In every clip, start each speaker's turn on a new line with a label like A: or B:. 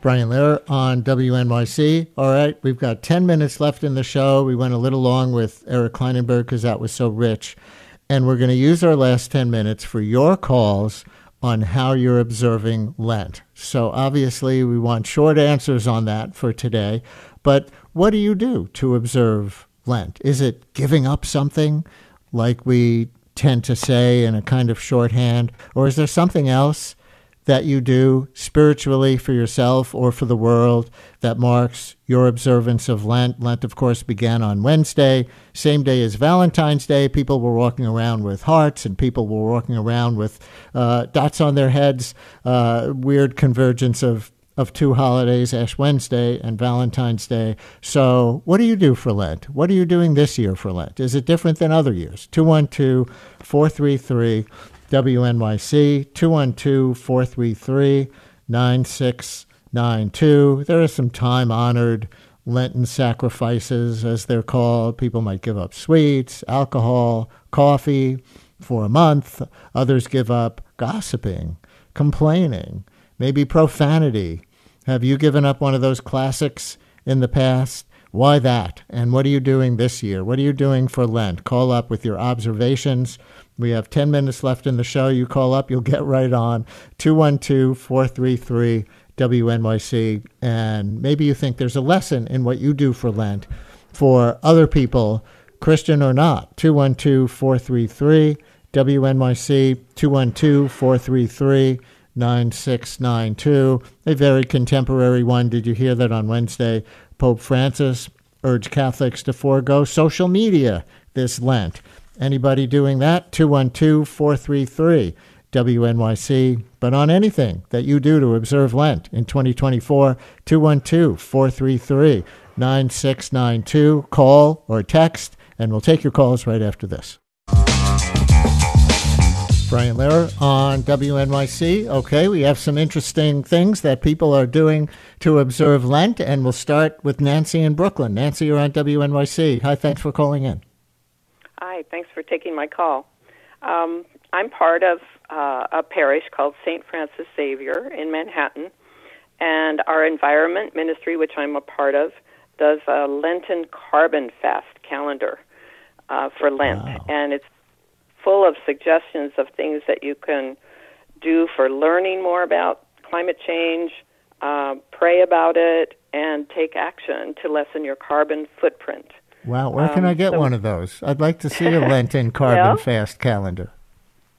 A: Brian Lehrer on WNYC. All right, we've got 10 minutes left in the show. We went a little long with Eric Klinenberg because that was so rich. And we're going to use our last 10 minutes for your calls on how you're observing Lent. So obviously, we want short answers on that for today. But what do you do to observe Lent? Is it giving up something like we tend to say in a kind of shorthand? Or is there something else? That you do spiritually for yourself or for the world that marks your observance of Lent. Lent, of course, began on Wednesday, same day as Valentine's Day. People were walking around with hearts and people were walking around with uh, dots on their heads, uh, weird convergence of of two holidays, Ash Wednesday and Valentine's Day. So, what do you do for Lent? What are you doing this year for Lent? Is it different than other years? 212 433 WNYC 212 433 9692. There are some time honored Lenten sacrifices, as they're called. People might give up sweets, alcohol, coffee for a month. Others give up gossiping, complaining, maybe profanity. Have you given up one of those classics in the past? Why that? And what are you doing this year? What are you doing for Lent? Call up with your observations we have 10 minutes left in the show. You call up, you'll get right on 212 433 WNYC. And maybe you think there's a lesson in what you do for Lent for other people, Christian or not. 212 433 WNYC 212 433 9692. A very contemporary one. Did you hear that on Wednesday? Pope Francis urged Catholics to forego social media this Lent. Anybody doing that? 212 433 WNYC. But on anything that you do to observe Lent in 2024, 212 433 9692. Call or text, and we'll take your calls right after this. Brian Lehrer on WNYC. Okay, we have some interesting things that people are doing to observe Lent, and we'll start with Nancy in Brooklyn. Nancy, you're on WNYC. Hi, thanks for calling in.
B: Hi, thanks for taking my call. Um, I'm part of uh, a parish called St. Francis Xavier in Manhattan, and our environment ministry, which I'm a part of, does a Lenten carbon fast calendar uh, for Lent, wow. and it's full of suggestions of things that you can do for learning more about climate change, uh, pray about it, and take action to lessen your carbon footprint.
A: Wow, where can um, I get so, one of those? I'd like to see a Lenten carbon well, fast calendar.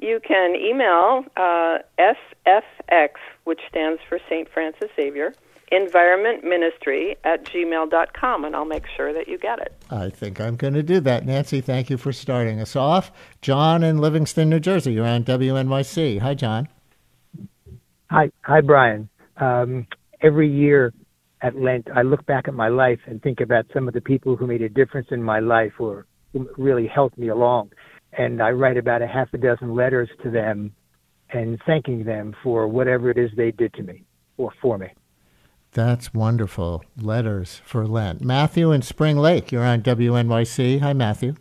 B: You can email uh, SFX, which stands for St. Francis Xavier, Environment Ministry at gmail.com, and I'll make sure that you get it.
A: I think I'm going to do that. Nancy, thank you for starting us off. John in Livingston, New Jersey, you're on WNYC. Hi, John.
C: Hi, hi, Brian. Um, every year at Lent, I look back at my life and think about some of the people who made a difference in my life or who really helped me along. And I write about a half a dozen letters to them and thanking them for whatever it is they did to me or for me.
A: That's wonderful. Letters for Lent. Matthew in Spring Lake, you're on WNYC. Hi, Matthew.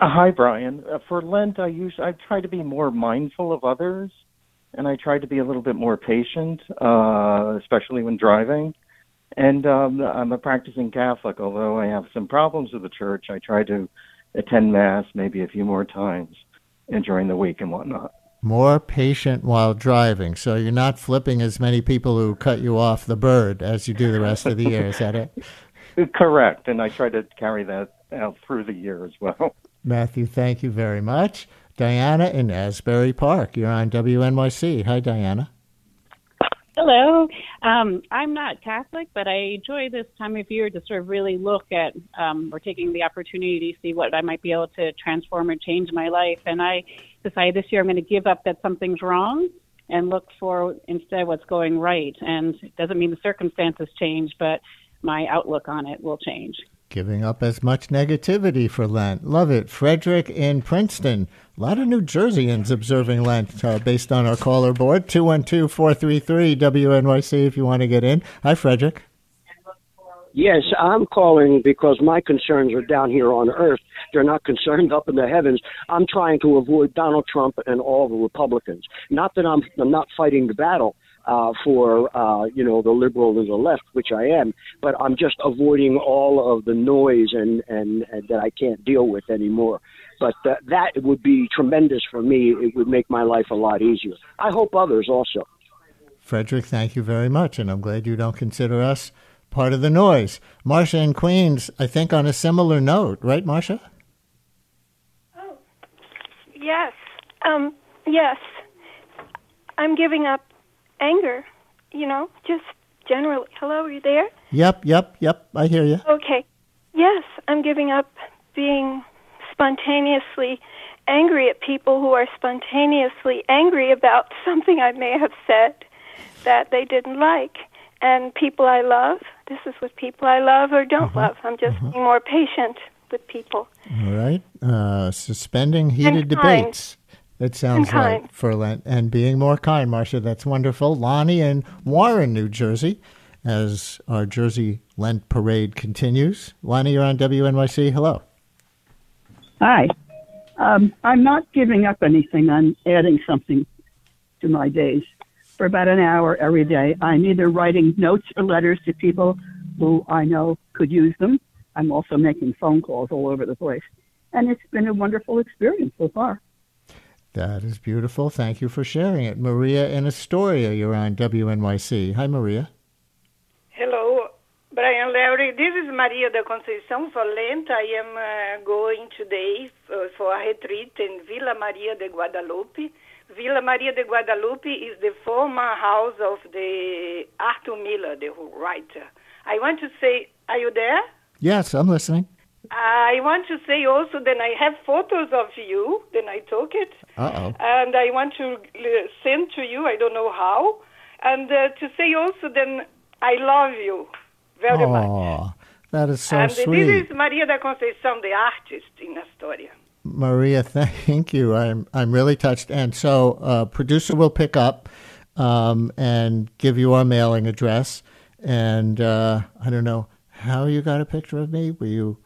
D: Uh, hi, Brian. Uh, for Lent, I use I try to be more mindful of others and I try to be a little bit more patient, uh, especially when driving. And um, I'm a practicing Catholic, although I have some problems with the church. I try to attend Mass maybe a few more times during the week and whatnot.
A: More patient while driving, so you're not flipping as many people who cut you off the bird as you do the rest of the year. Is that it?
D: Uh, correct, and I try to carry that out through the year as well.
A: Matthew, thank you very much. Diana in Asbury Park. You're on WNYC. Hi, Diana.
E: Hello. Um, I'm not Catholic, but I enjoy this time of year to sort of really look at um, or taking the opportunity to see what I might be able to transform or change my life. And I decided this year I'm going to give up that something's wrong and look for instead what's going right. And it doesn't mean the circumstances change, but my outlook on it will change.
A: Giving up as much negativity for Lent. Love it. Frederick in Princeton. A lot of New Jerseyans observing Lent uh, based on our caller board. 212 433 WNYC if you want to get in. Hi, Frederick.
F: Yes, I'm calling because my concerns are down here on earth. They're not concerned up in the heavens. I'm trying to avoid Donald Trump and all the Republicans. Not that I'm I'm not fighting the battle uh, for uh, you know the liberal and the left, which I am, but I'm just avoiding all of the noise and and, and that I can't deal with anymore. But uh, that would be tremendous for me. It would make my life a lot easier. I hope others also.
A: Frederick, thank you very much, and I'm glad you don't consider us part of the noise. Marcia in Queens, I think on a similar note, right, Marcia?
G: Oh, yes. Um, yes. I'm giving up anger, you know, just generally. Hello, are you there?
A: Yep, yep, yep. I hear you.
G: Okay. Yes, I'm giving up being spontaneously angry at people who are spontaneously angry about something I may have said that they didn't like. And people I love, this is with people I love or don't uh-huh. love. I'm just uh-huh. being more patient with people.
A: All right. Uh, suspending heated debates. It sounds like for Lent and being more kind, Marcia. That's wonderful. Lonnie and Warren, New Jersey, as our Jersey Lent parade continues. Lonnie, you're on WNYC. Hello.
H: Hi. Um, I'm not giving up anything. I'm adding something to my days. For about an hour every day, I'm either writing notes or letters to people who I know could use them. I'm also making phone calls all over the place. And it's been a wonderful experience so far.
A: That is beautiful. Thank you for sharing it. Maria in Astoria, you're on WNYC. Hi, Maria.
I: Hello, Brian Larry. This is Maria da Conceição for Lent. I am uh, going today for, for a retreat in Villa Maria de Guadalupe. Villa Maria de Guadalupe is the former house of the Arthur Miller, the writer. I want to say, are you there?
A: Yes, I'm listening.
I: I want to say also that I have photos of you. Then I took it.
A: Uh-oh.
I: And I want to send to you. I don't know how. And uh, to say also then I love you very
A: Aww, much. That is so
I: and
A: sweet.
I: this is Maria da Conceição, the artist in Astoria.
A: Maria, thank you. I'm I'm really touched. And so, uh, producer will pick up um, and give you our mailing address. And uh, I don't know how you got a picture of me. Were you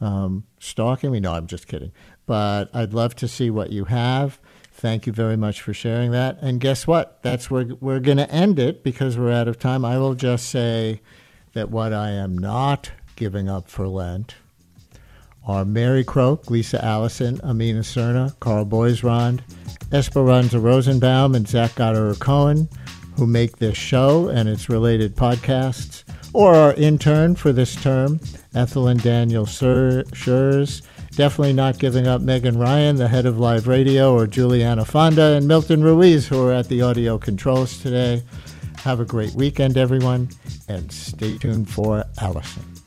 A: um, stalking me? No, I'm just kidding. But I'd love to see what you have. Thank you very much for sharing that. And guess what? That's where we're going to end it because we're out of time. I will just say that what I am not giving up for Lent are Mary Croke, Lisa Allison, Amina Srna, Carl Boisrond, Esperanza Rosenbaum, and Zach Gottehrer-Cohen, who make this show and its related podcasts, or our intern for this term, Ethelyn Daniel Schurz. Definitely not giving up Megan Ryan, the head of live radio, or Juliana Fonda and Milton Ruiz, who are at the audio controls today. Have a great weekend, everyone, and stay tuned for Alison.